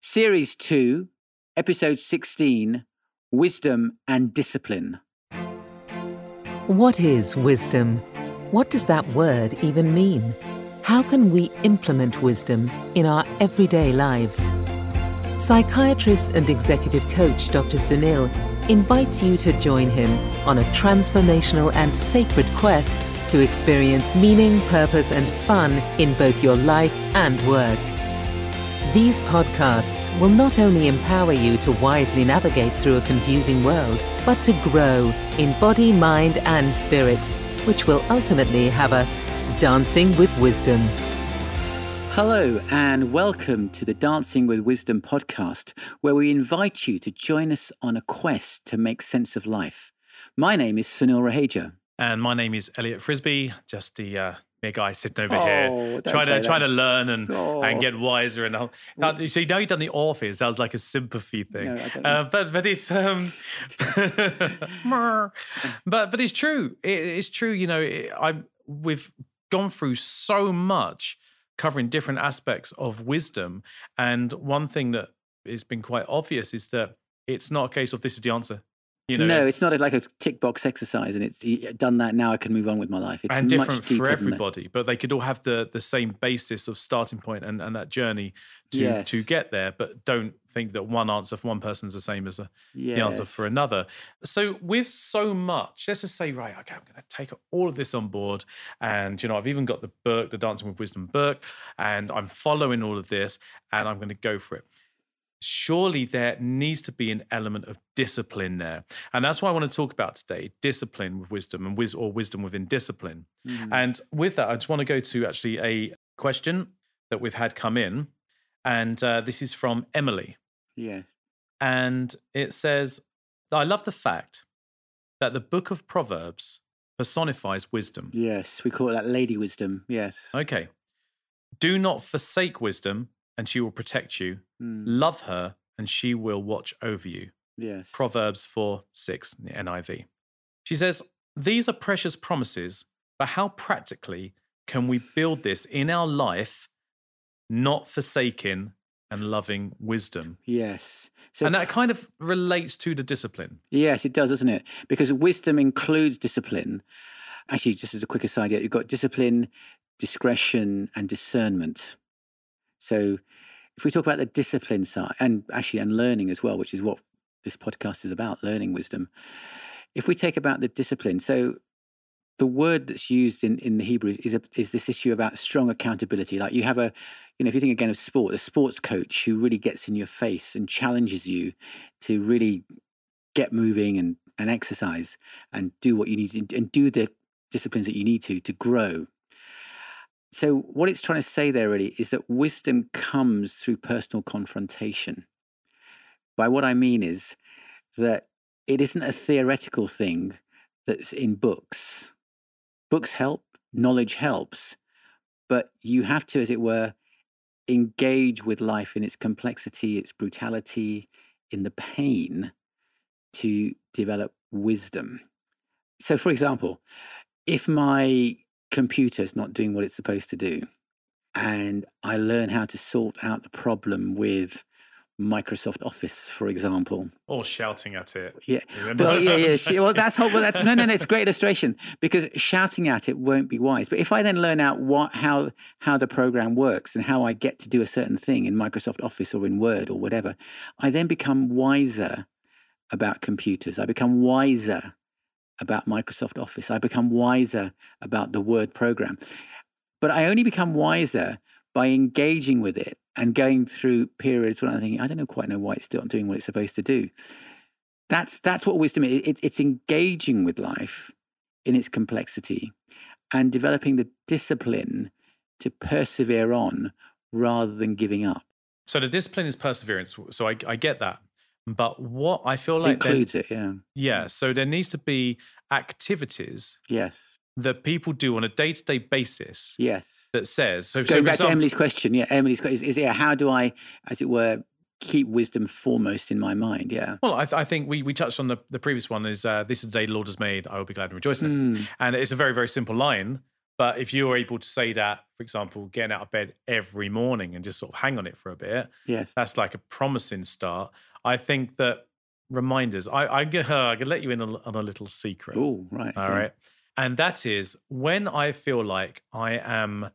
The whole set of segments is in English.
Series 2, Episode 16 Wisdom and Discipline. What is wisdom? What does that word even mean? How can we implement wisdom in our everyday lives? Psychiatrist and executive coach Dr. Sunil invites you to join him on a transformational and sacred quest to experience meaning, purpose, and fun in both your life and work. These podcasts will not only empower you to wisely navigate through a confusing world, but to grow in body, mind, and spirit, which will ultimately have us dancing with wisdom. Hello, and welcome to the Dancing with Wisdom podcast, where we invite you to join us on a quest to make sense of life. My name is Sunil Raheja. And my name is Elliot Frisby, just the uh, mere guy sitting over Oh, here, trying to trying to learn and Oh. and get wiser. And all. Now, so now you've done the office. That was like a sympathy thing. No, uh, but but it's um, but but it's true. It, it's true. You know, it, I'm we've gone through so much covering different aspects of wisdom, and one thing that has been quite obvious is that it's not a case of this is the answer. You know, no, it's not like a tick box exercise, and it's done that. Now I can move on with my life. It's and different for everybody, but they could all have the the same basis of starting point and, and that journey to Yes. to get there. But don't think that one answer for one person is the same as a, the answer for another. So with so much, let's just say, right, okay, I'm going to take all of this on board, and you know, I've even got the book, the Dancing with Wisdom book, and I'm following all of this, and I'm going to go for it surely there needs to be an element of discipline there. And that's what I want to talk about today discipline with wisdom and wis- or wisdom within discipline. Mm. And with that, I just want to go to actually a question that we've had come in. And uh, this is from Emily. Yeah. And it says, I love the fact that the book of Proverbs personifies wisdom. Yes, we call it that lady wisdom. Yes. Okay. Do not forsake wisdom, and she will protect you. Mm, Love her, and she will watch over you. yes. Proverbs 4 6, the NIV. She says, These are precious promises, but how practically can we build this in our life, not forsaking and loving wisdom? Yes. So and that kind of relates to the discipline. Yes, it does, doesn't it? Because wisdom includes discipline. Actually, just as a quick aside, you've got discipline, discretion, and discernment. So, if we talk about the discipline side, and actually, and learning as well, which is what this podcast is about, learning wisdom. If we take about the discipline, so the word that's used in, in the Hebrew is, a, is this issue about strong accountability. Like you have a, you know, if you think again of sport, a sports coach who really gets in your face and challenges you to really get moving and, and exercise and do what you need to and do the disciplines that you need to to grow. So what it's trying to say there really is that wisdom comes through personal confrontation. By what I mean is that it isn't a theoretical thing that's in books. Books help, knowledge helps, but you have to, as it were, engage with life in its complexity, its brutality, in the pain to develop wisdom. So, for example, if my computer's not doing what it's supposed to do, and I learn how to sort out the problem with Microsoft Office, for example. Or shouting at it. Yeah. Well, yeah, yeah. Well, that's whole. Well, that's, no, no, no. It's a great illustration because shouting at it won't be wise. But if I then learn out what how how the program works and how I get to do a certain thing in Microsoft Office or in Word or whatever, I then become wiser about computers. I become wiser about Microsoft Office. I become wiser about the Word program. But I only become wiser by engaging with it and going through periods when I'm thinking, I don't know quite know why it's still doing what it's supposed to do. That's that's what wisdom is. It, it's engaging with life in its complexity and developing the discipline to persevere on rather than giving up. So the discipline is perseverance. So I, I get that. But what I feel like Includes it, yeah. yeah, so there needs to be activities Yes. that people do on a day-to-day basis Yes. that says so. so Going for back to Emily's question, yeah, Emily's question is, is yeah, how do I, as it were, keep wisdom foremost in my mind? Yeah. Well, I, th- I think we, we touched on the, the previous one is uh, this is the day the Lord has made. I will be glad and rejoice in it. Mm, And it's a very, very simple line, But if you're able to say that, for example, getting out of bed every morning and just sort of hang on it for a bit, Yes. that's like a promising start. I think that reminders, I, I, can, I can let you in on, on a little secret. Oh, right. All okay. right. And that is when I feel like I am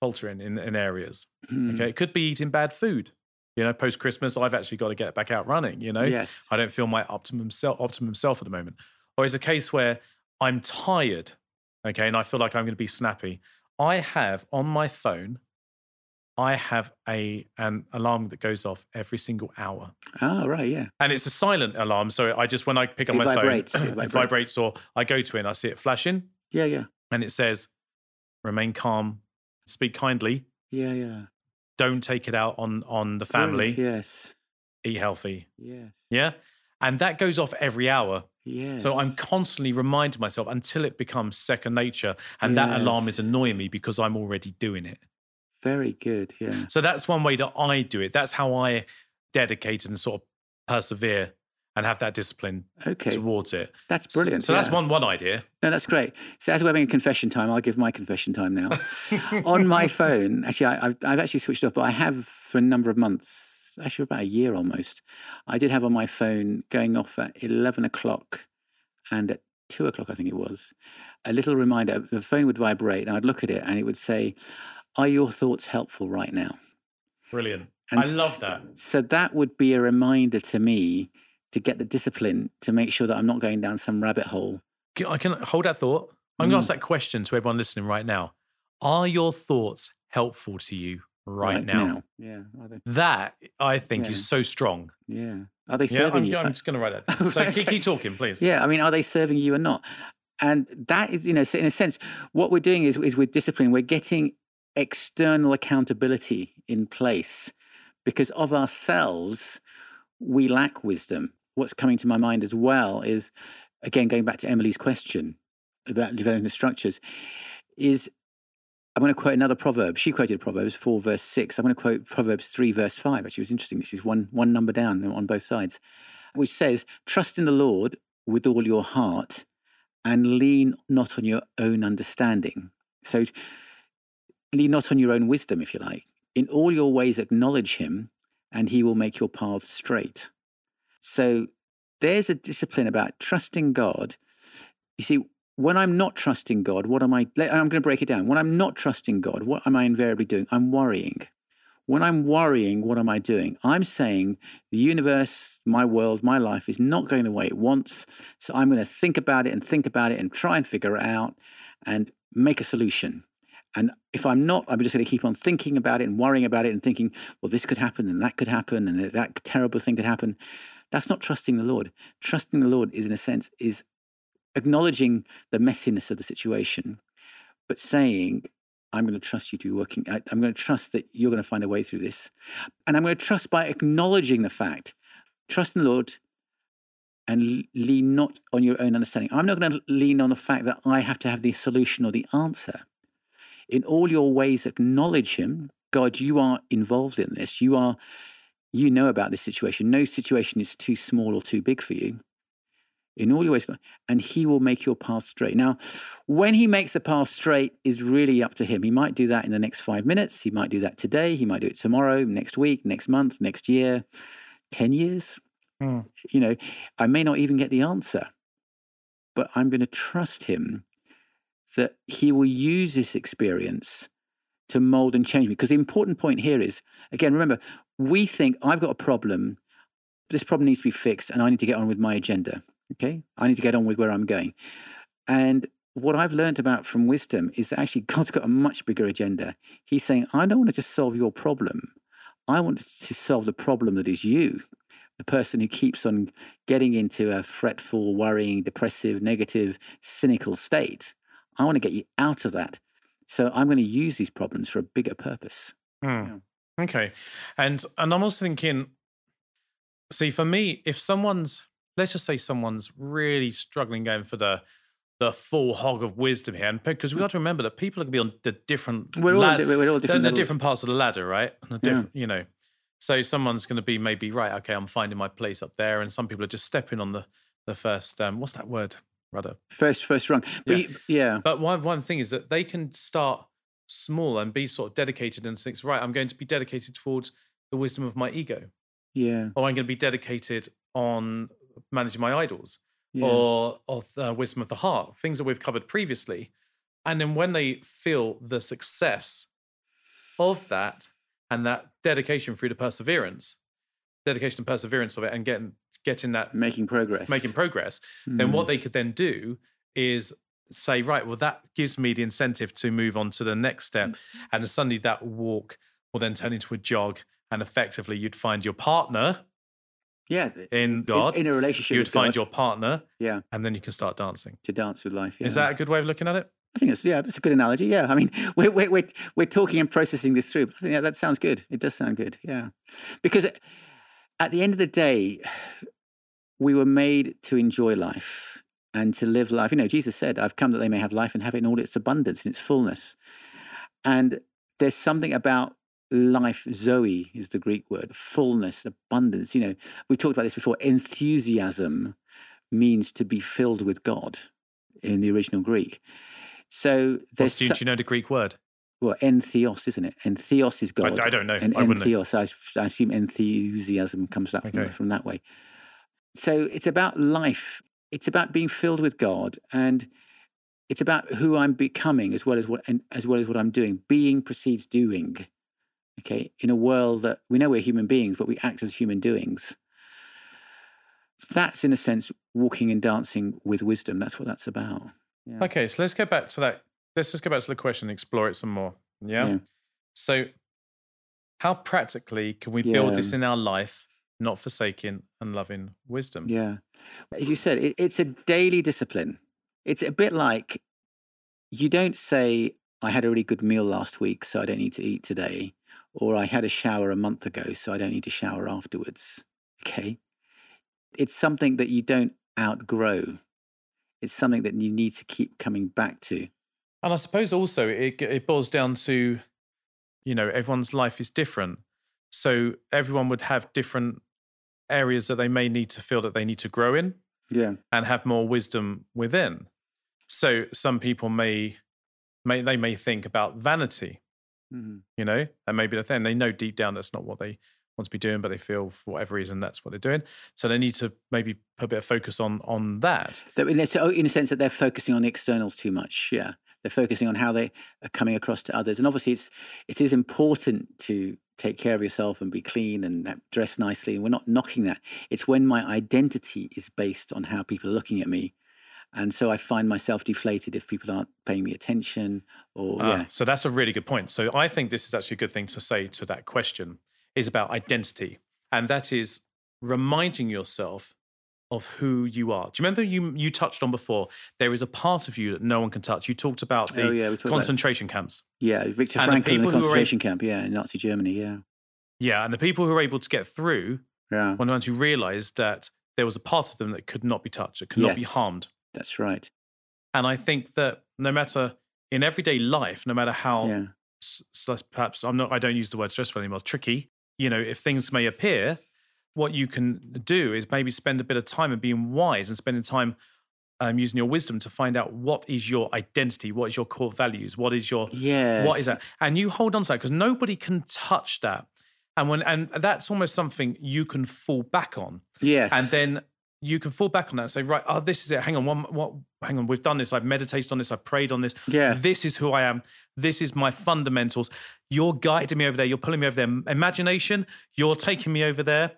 faltering in, in areas. Hmm. Okay. It could be eating bad food. You know, post Christmas, I've actually got to get back out running. You know, Yes. I don't feel my optimum self, optimum self at the moment. Or it's a case where I'm tired, okay, and I feel like I'm going to be snappy. I have on my phone, I have a an alarm that goes off every single hour, Ah, right. Yeah. and it's a silent alarm. So I just when I pick up It my vibrates, phone, it vibrates. It vibrates, or I go to it and I see it flashing, Yeah. Yeah. and it says, "Remain calm, speak kindly, Yeah. Yeah. don't take it out on on the family, Brilliant. Yes. eat healthy." Yes. Yeah, and that goes off every hour. Yes. So I'm constantly reminding myself until it becomes second nature, and that alarm is annoying me because I'm already doing it. Very good. Yeah. So that's one way that I do it. That's how I dedicate and sort of persevere and have that discipline Okay. towards it. That's brilliant. So, that's yeah. one one idea. No, that's great. So as we're having a confession time, I'll give my confession time now. on my phone, actually, I, I've, I've actually switched off, but I have for a number of months, actually about a year almost. I did have on my phone going off at 11 o'clock and at two o'clock, I think it was, a little reminder. The phone would vibrate and I'd look at it and it would say, Are your thoughts helpful right now? Brilliant. And I love that. So that would be a reminder to me to get the discipline to make sure that I'm not going down some rabbit hole. I can hold that thought. I'm going Mm. to ask that question to everyone listening right now. Are your thoughts helpful to you right, now? Yeah. They, That I think Yeah. is so strong. yeah. Are they Yeah, I'm, serving you? I'm just going to write that. So Right, keep, keep talking, please. Yeah, I mean, are they serving you or not? And that is, you know, so in a sense, what we're doing is, is with discipline, we're getting external accountability in place because of ourselves, we lack wisdom. What's coming to my mind as well is, again, going back to Emily's question about developing the structures, is I'm going to quote another proverb. She quoted Proverbs 4, verse 6. I'm going to quote Proverbs 3, verse 5. Actually, it was interesting. This is one, one number down on both sides, which says, Trust in the Lord with all your heart and lean not on your own understanding. So, lean not on your own wisdom, if you like. In all your ways, acknowledge him, and he will make your paths straight. So, there's a discipline about trusting God. You see, when I'm not trusting God, what am I? I'm going to break it down. When I'm not trusting God, what am I invariably doing? I'm worrying. When I'm worrying, what am I doing? I'm saying the universe, my world, my life is not going the way it wants. So I'm going to think about it and think about it and try and figure it out and make a solution. And if I'm not, I'm just going to keep on thinking about it and worrying about it and thinking, well, this could happen and that could happen and that terrible thing could happen. That's not trusting the Lord. Trusting the Lord is, in a sense, is acknowledging the messiness of the situation, but saying, I'm going to trust you to be working. I, I'm going to trust that you're going to find a way through this. And I'm going to trust by acknowledging the fact, trust in the Lord and lean not on your own understanding. I'm not going to lean on the fact that I have to have the solution or the answer. In all your ways, acknowledge Him. God, you are involved in this. You are, you know about this situation. No situation is too small or too big for you in all your ways, and he will make your path straight. Now, when he makes the path straight is really up to him. He might do that in the next five minutes. He might do that today. He might do it tomorrow, next week, next month, next year, 10 years. Hmm. You know, I may not even get the answer, but I'm going to trust him that he will use this experience to mold and change me. Because the important point here is, again, remember, we think I've got a problem. This problem needs to be fixed, and I need to get on with my agenda. Okay. I need to get on with where I'm going. And what I've learned about from wisdom is that actually God's got a much bigger agenda. He's saying, I don't want to just solve your problem. I want to solve the problem that is you, the person who keeps on getting into a fretful, worrying, depressive, negative, cynical state. I want to get you out of that. So I'm going to use these problems for a bigger purpose. Hmm. Okay. And and I'm also thinking, see, for me, if someone's let's just say someone's really struggling going for the the full hog of wisdom here, and because we got to remember that people are going to be on the different We're all, lad- we're all different. the different parts of the ladder, right? The Yeah. you know. So someone's going to be maybe right. Okay, I'm finding my place up there, and some people are just stepping on the the first. Um, what's that word? Rudder. First, first rung. But Yeah. you- yeah. But one one thing is that they can start small and be sort of dedicated and think, right, I'm going to be dedicated towards the wisdom of my ego, Yeah. or I'm going to be dedicated on managing my idols, Yeah. or of the wisdom of the heart, things that we've covered previously. And then when they feel the success of that and that dedication through the perseverance, dedication and perseverance of it, and getting getting that making progress. making progress, then Mm. what they could then do is say, right, well, that gives me the incentive to move on to the next step. Mm. And suddenly that walk will then turn into a jog. And effectively, you'd find your partner Yeah. in in- God. In, a relationship you'd find God your partner, Yeah. and then you can start dancing. to dance with life. Yeah. Is that a good way of looking at it? I think it's yeah, it's a good analogy. Yeah, I mean, we're we're we're, we're talking and processing this through. But I think yeah, that sounds good. It does sound good. Yeah, because at the end of the day, we were made to enjoy life and to live life. You know, Jesus said, "I've come that they may have life and have it in all its abundance, in its fullness." And there's something about life. Zoe is the Greek word. Fullness, abundance. You know, we talked about this before. Enthusiasm means to be filled with God in the original Greek. So there's do, so- do you know the Greek word? well, entheos, isn't it? Entheos is God. I don't know. And I entheos, I, I assume enthusiasm comes that from, Okay. from that way. So it's about life. It's about being filled with God, and it's about who I'm becoming as well as what and as well as what I'm doing. Being precedes doing. Okay, in a world that we know we're human beings, but we act as human doings. That's in a sense walking and dancing with wisdom. That's what that's about. Yeah. Okay, so let's go back to that. Let's just go back to the question and explore it some more. Yeah. Yeah. So, how practically can we build Yeah. this in our life, not forsaking and loving wisdom? Yeah. As you said, it, it's a daily discipline. It's a bit like you don't say, I had a really good meal last week, so I don't need to eat today. Or I had a shower a month ago, so I don't need to shower afterwards. Okay. It's something that you don't outgrow. It's something that you need to keep coming back to. And I suppose also it it boils down to, you know, everyone's life is different, so everyone would have different areas that they may need to feel that they need to grow in Yeah. and have more wisdom within. So some people may, may they may think about vanity, Mhm. you know, and maybe the thing they know deep down that's not what they want to be doing, but they feel for whatever reason that's what they're doing. So they need to maybe put a bit of focus on on that. That in a, in a sense that they're focusing on the externals too much. Yeah, they're focusing on how they are coming across to others, and obviously it's it is important to take care of yourself and be clean and uh, dress nicely. And we're not knocking that. It's when my identity is based on how people are looking at me, and so I find myself deflated if people aren't paying me attention. Or Ah, yeah, So that's a really good point. So I think this is actually a good thing to say to that question is about identity. And that is reminding yourself of who you are. Do you remember you you touched on before? There is a part of you that no one can touch. You talked about the Oh, yeah, talked about- concentration camps. yeah, Viktor And the Frankl in the people who concentration camp. Yeah, in Nazi Germany. Yeah, Yeah, and the people who were able to get through yeah, were the ones who realized that there was a part of them that could not be touched, it could not be harmed. that's right. And I think that no matter in everyday life, no matter how Yeah, perhaps I'm not I don't use the word stressful anymore, it's tricky. You know, if things may appear, what you can do is maybe spend a bit of time and being wise and spending time um, using your wisdom to find out what is your identity, what is your core values, what is your yeah. what is that, and you hold on to that because nobody can touch that. And when and that's almost something you can fall back on, Yes, and then you can fall back on that and say, right, oh, this is it. Hang on, one, what? Hang on, we've done this. I've meditated on this. I've prayed on this. yeah, This is who I am. This is my fundamentals. You're guiding me over there. You're pulling me over there. Imagination, you're taking me over there.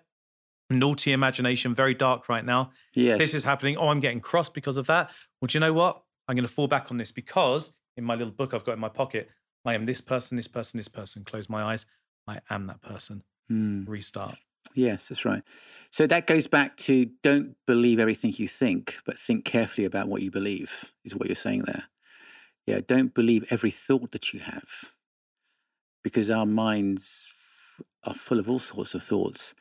Naughty imagination, very dark right now. yes. This is happening. Oh, I'm getting cross because of that. Well, do you know what? I'm going to fall back on this because in my little book I've got in my pocket, I am this person, this person, this person. Close my eyes. I am that person. Hmm. Restart. Yes, that's right. So that goes back to don't believe everything you think, but think carefully about what you believe, is what you're saying there. Yeah, don't believe every thought that you have, because our minds are full of all sorts of thoughts.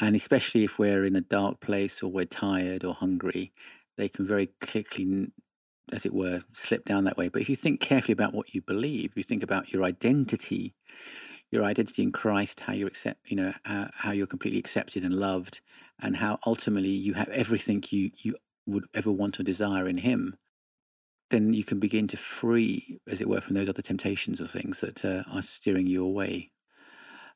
And especially if we're in a dark place or we're tired or hungry, they can very quickly, as it were, slip down that way. But if you think carefully about what you believe, you think about your identity, your identity in Christ, how you're accept, you know, how, how you're completely accepted and loved, and how ultimately you have everything you you would ever want or desire in Him, then you can begin to free, as it were, from those other temptations or things that uh, are steering you away.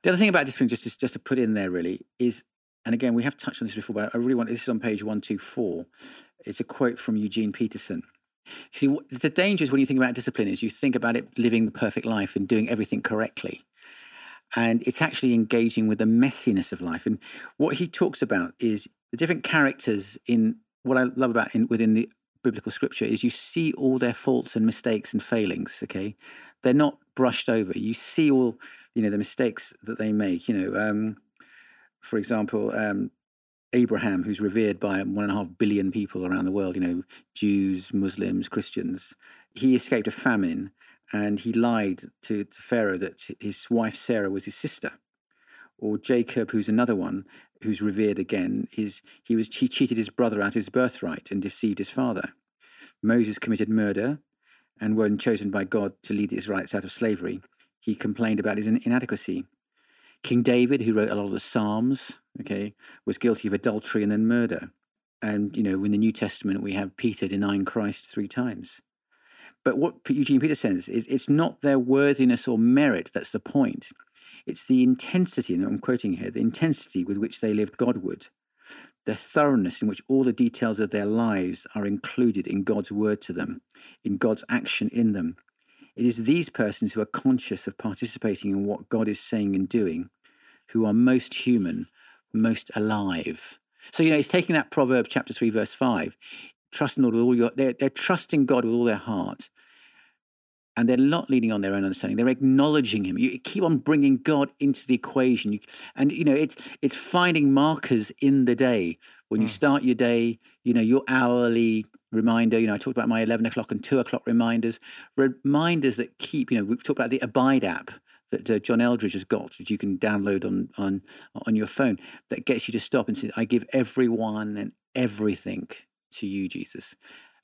The other thing about discipline, just to, just to put in there, really, is, and again, we have touched on this before, but I really want this is on page one two four. It's a quote from Eugene Peterson. See, the danger is when you think about discipline is you think about it living the perfect life and doing everything correctly. And it's actually engaging with the messiness of life. And what he talks about is the different characters in what I love about in, within the biblical scripture is you see all their faults and mistakes and failings. Okay, they're not brushed over. You see all you know the mistakes that they make. You know, um, for example, um, Abraham, who's revered by one and a half billion people around the world. You know, Jews, Muslims, Christians. He escaped a famine, and he lied to, to Pharaoh that his wife Sarah was his sister. Or Jacob, who's another one, who's revered again, is he was he cheated his brother out of his birthright and deceived his father. Moses committed murder, and when chosen by God to lead the Israelites out of slavery, he complained about his inadequacy. King David, who wrote a lot of the Psalms, okay, was guilty of adultery and then murder. And you know, in the New Testament, we have Peter denying Christ three times. But what Eugene Peter says is it's not their worthiness or merit that's the point. It's the intensity, and I'm quoting here, the intensity with which they lived Godward, the thoroughness in which all the details of their lives are included in God's word to them, in God's action in them. It is these persons who are conscious of participating in what God is saying and doing who are most human, most alive. So, you know, it's taking that Proverb chapter 3, verse 5, trusting God with all your, they're, they're trusting God with all their heart and they're not leaning on their own understanding. They're acknowledging Him. You keep on bringing God into the equation, you, and you know it's it's finding markers in the day when you mm. start your day. You know your hourly reminder. You know I talked about my eleven o'clock and two o'clock reminders, reminders that keep. You know we've talked about the Abide app that uh, John Eldredge has got, that you can download on on on your phone, that gets you to stop and say, "I give everyone and everything to you, Jesus."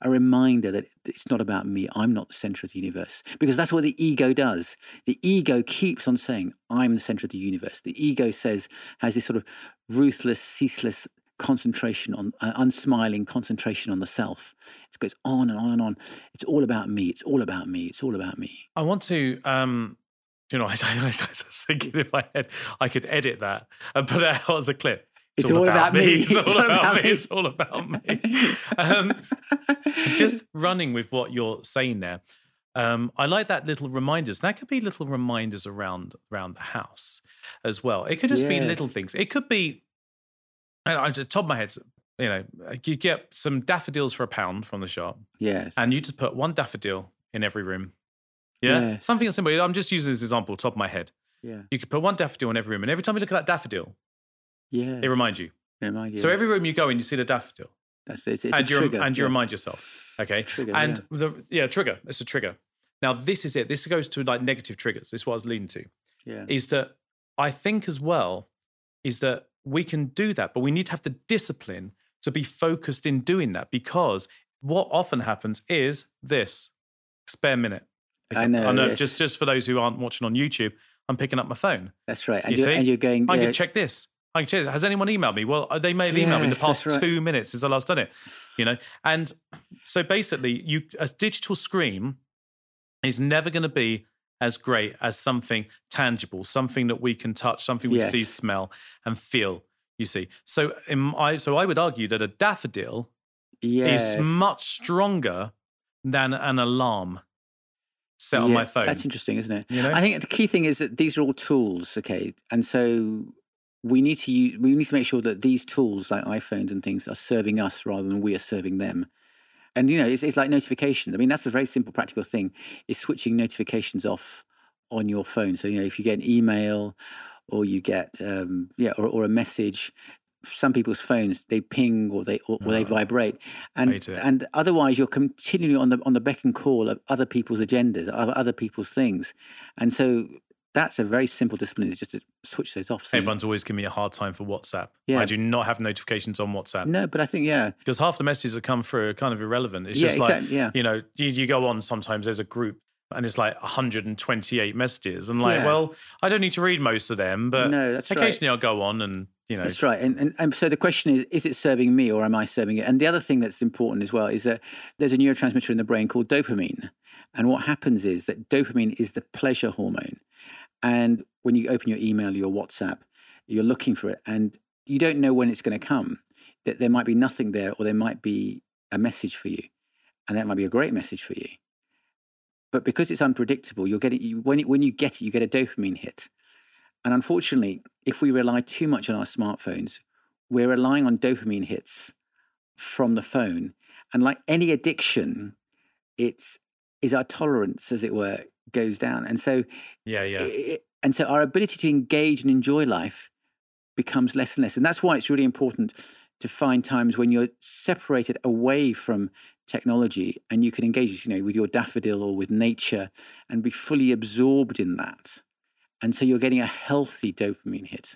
a reminder that it's not about me. I'm not the center of the universe. Because that's what the ego does. The ego keeps on saying, I'm the center of the universe. The ego says, has this sort of ruthless, ceaseless concentration on, uh, unsmiling concentration on the self. It goes on and on and on. It's all about me. It's all about me. It's all about me. I want to, um, you know, I, I, was thinking if I had, I could edit that and put it out as a clip. It's, all, all about, about, me. It's, all, about, about, me. It's all about me. Um, just running with what you're saying there. Um, I like that little reminders. That could be little reminders around around the house as well. It could just yes. be little things. It could be. And on the top of my head, you know, you get some daffodils for a pound from the shop. Yes. And you just put one daffodil in every room. Yeah. Yes. Something simple. I'm just using this example, top of my head. Yeah. You could put one daffodil in every room, and every time you look at that daffodil, yeah. It reminds you. It reminds you. So every room you go in, you see the daffodil. That's it's, it's and you trigger. and you yeah. remind yourself. Okay. Trigger, and yeah. the yeah, trigger. It's a trigger. Now this is it. This goes to like negative triggers. This is what I was leading to. Yeah. Is that I think as well is that we can do that, but we need to have the discipline to be focused in doing that because what often happens is this spare minute. I know. I know. Yes. Just just for those who aren't watching on YouTube, I'm picking up my phone. That's right. And, you are and you're going. I can check this. I can check. Has anyone emailed me? Well, uh, they may have emailed yes, me in the past right. two minutes since I last done it. You know, and so basically, you a digital screen is never going to be as great as something tangible, something that we can touch, something we yes. see, smell, and feel. You see, so in, I so I would argue that a daffodil yes. is much stronger than an alarm set yeah, on my phone. That's interesting, isn't it? You know? I think the key thing is that these are all tools, okay, and so we need to use, we need to make sure that these tools like iPhones and things are serving us rather than we are serving them. And you know, it's, it's like notifications. I mean, that's a very simple, practical thing: is switching notifications off on your phone. So you know, if you get an email or you get um, yeah, or, or a message, some people's phones they ping or they or, or they vibrate and and otherwise you're continually on the on the beck and call of other people's agendas of other people's things and so that's a very simple discipline is just to switch those off. So Everyone's always giving me a hard time for WhatsApp. Yeah. I do not have notifications on WhatsApp. No, but I think, yeah. Because half the messages that come through are kind of irrelevant. It's yeah, just exactly, like, yeah. you know, you, you go on sometimes, there's a group and it's like 128 messages. And like, yeah. well, I don't need to read most of them, but no, that's occasionally right. I'll go on and You know, That's right. And, and, and so the question is, is it serving me or am I serving it? And the other thing that's important as well is that there's a neurotransmitter in the brain called dopamine. And what happens is that dopamine is the pleasure hormone. And when you open your email, your WhatsApp, you're looking for it and you don't know when it's going to come. That there might be nothing there or there might be a message for you. And that might be a great message for you. But because it's unpredictable, you're getting you, when, when you get it, you get a dopamine hit. And unfortunately, if we rely too much on our smartphones, we're relying on dopamine hits from the phone. And like any addiction, it's is our tolerance, as it were, goes down. And so yeah, yeah. it- and so our ability to engage and enjoy life becomes less and less. And that's why it's really important to find times when you're separated away from technology and you can engage, you know, with your daffodil or with nature and be fully absorbed in that. And so you're getting a healthy dopamine hit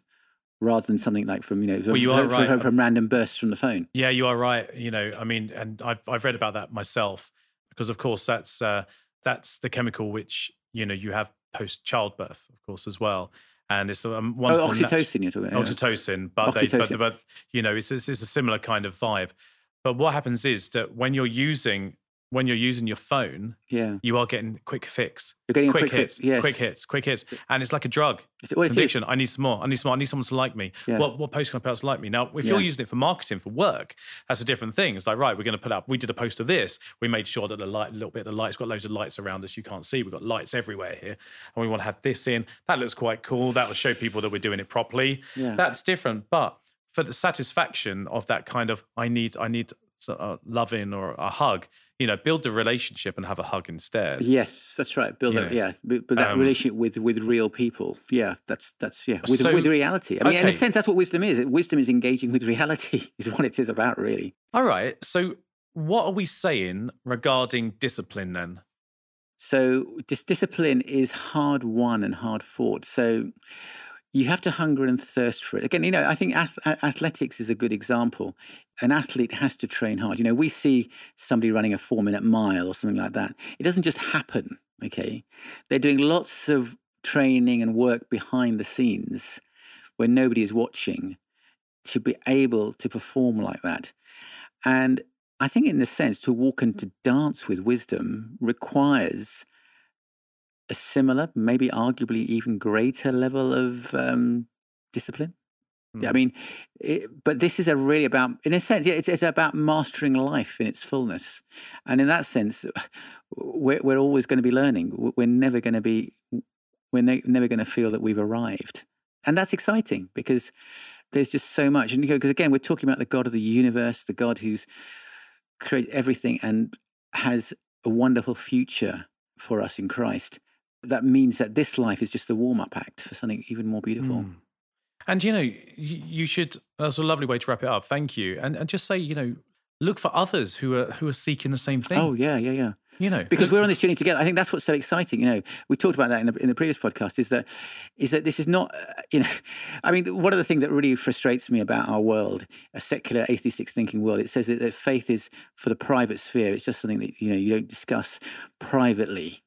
rather than something like from, you know, Well, you from, are from- right. from random bursts from the phone. Yeah, you are right. You know, I mean, and I've I've read about that myself because, of course, that's uh, that's the chemical which you know you have post childbirth, of course, as well. And it's um, Oh, wonderful. nat- oxytocin you're talking about. yeah. oxytocin, but, They, but but you know, it's, it's it's a similar kind of vibe. But what happens is that when you're using when you're using your phone, Yeah. you are getting quick fix, You're getting quick, quick hits, fix. Yes. quick hits, quick hits, and it's like a drug. It's- well, it is. addiction. I need some more. I need some more. I need someone to like me. Yeah. What what post can I put out to like me? Now, if you're using it for marketing for work, that's a different thing. It's like right, we're going to put up. We did a post of this. We made sure that the light, a little bit of the lights, got loads of lights around us. You can't see. We've got lights everywhere here, and we want to have this in. That looks quite cool. That will show people that we're doing it properly. Yeah. That's different. But for the satisfaction of that kind of, I need, I need a loving or a hug. You know, build the relationship and have a hug instead. Yes, that's right. Build up, yeah, but, that um, relationship with with real people, yeah, that's that's yeah, with So- with reality. I mean, in a sense, that's what wisdom is. Wisdom is engaging with reality, is what it is about, really. All right. So, what are we saying regarding discipline then? So, dis- discipline is hard won and hard fought. So, you have to hunger and thirst for it. Again, you know, I think ath- athletics is a good example. An athlete has to train hard. You know, we see somebody running a four minute mile or something like that. It doesn't just happen, okay? They're doing lots of training and work behind the scenes when nobody is watching to be able to perform like that. And I think, in a sense, to walk and to dance with wisdom requires a similar, maybe arguably even greater level of um, discipline. Yeah, I Mm. mean, it, but this is a really about, in a sense, yeah, it's, it's about mastering life in its fullness, and in that sense, we're we're always going to be learning. We're never going to be, we're ne- never going to feel that we've arrived, and that's exciting because there's just so much. And because again, we're talking about the God of the universe, the God who's created everything and has a wonderful future for us in Christ. That means that this life is just the warm up act for something even more beautiful. Mm. And you know, you, you should. That's a lovely way to wrap it up. Thank you. And and just say, you know, look for others who are who are seeking the same thing. Oh yeah, yeah, yeah. you know, Because we're on this journey together. I think that's what's so exciting. You know, we talked about that in the, in the previous podcast. Is that is that this is not, uh, you know, I mean, one of the things that really frustrates me about our world, a secular atheistic thinking world, it says that, that faith is for the private sphere. It's just something that you know you don't discuss privately,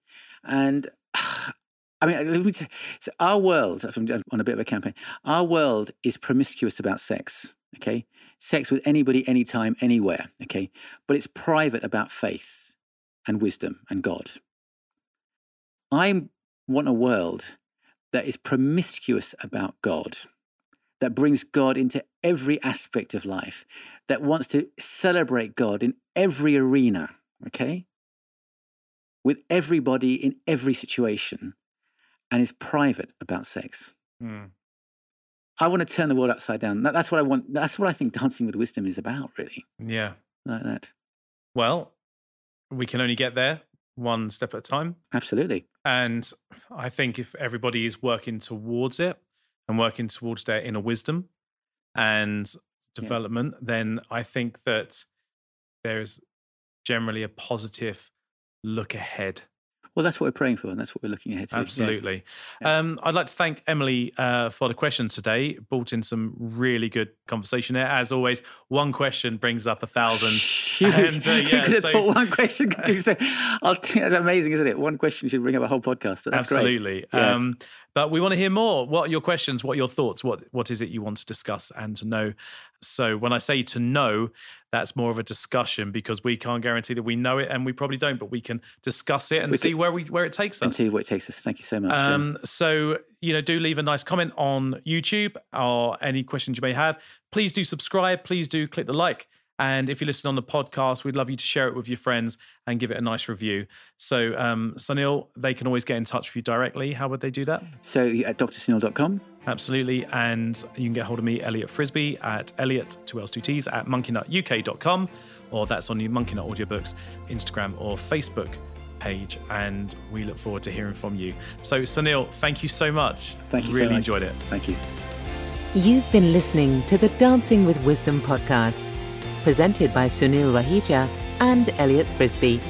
and. I mean, so our world, I'm on a bit of a campaign, our world is promiscuous about sex, okay? Sex with anybody, anytime, anywhere, okay? But it's private about faith and wisdom and God. I want a world that is promiscuous about God, that brings God into every aspect of life, that wants to celebrate God in every arena, okay? With everybody in every situation, and is private about sex. Mm. I want to turn the world upside down. That- That's what I want. That's what I think Dancing with Wisdom is about, really. yeah. Like that. Well, we can only get there one step at a time. Absolutely. And I think if everybody is working towards it and working towards their inner wisdom and development, then I think that there's generally a positive look ahead. Well, that's what we're praying for, and that's what we're looking ahead to. Yeah. Absolutely. Um, I'd like to thank Emily uh, for the questions today. Brought in some really good conversation there. As always, one question brings up a thousand. Huge. And, uh, yeah, you could have so- thought one question could do so. I'll t- that's amazing, isn't it? One question should bring up a whole podcast. That's great. Absolutely. Yeah. Um, But we want to hear more. What are your questions? What are your thoughts? What What is it you want to discuss and to know? So when I say to know, that's more of a discussion because we can't guarantee that we know it, and we probably don't. But we can discuss it and We see can- where we where it takes us. And see where it takes us. Thank you so much. yeah. Um, so, you know, do leave a nice comment on YouTube or any questions you may have. Please do subscribe. Please do click the like. And if you listen on the podcast, we'd love you to share it with your friends and give it a nice review. So, um, Sunil, they can always get in touch with you directly. How would they do that? So at drsunil.com. Absolutely. And you can get hold of me, Elliot Frisbee, at Elliot, two L's, two T's, at monkeynut.uk.com, or that's on your Monkey Nut Audiobooks Instagram or Facebook page. And we look forward to hearing from you. So, Sunil, thank you so much. Thank you so Really much. enjoyed it. Thank you. You've been listening to the Dancing with Wisdom podcast, presented by Sunil Raheja and Elliot Frisbee.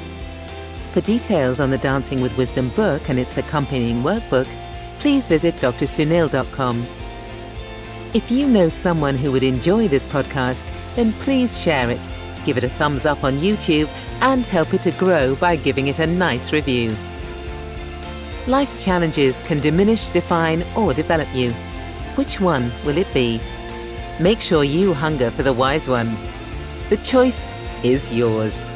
For details on the Dancing with Wisdom book and its accompanying workbook, please visit drsunil.com. If you know someone who would enjoy this podcast, then please share it, give it a thumbs up on YouTube, and help it to grow by giving it a nice review. Life's challenges can diminish, define, or develop you. Which one will it be? Make sure you hunger for the wise one. The choice is yours.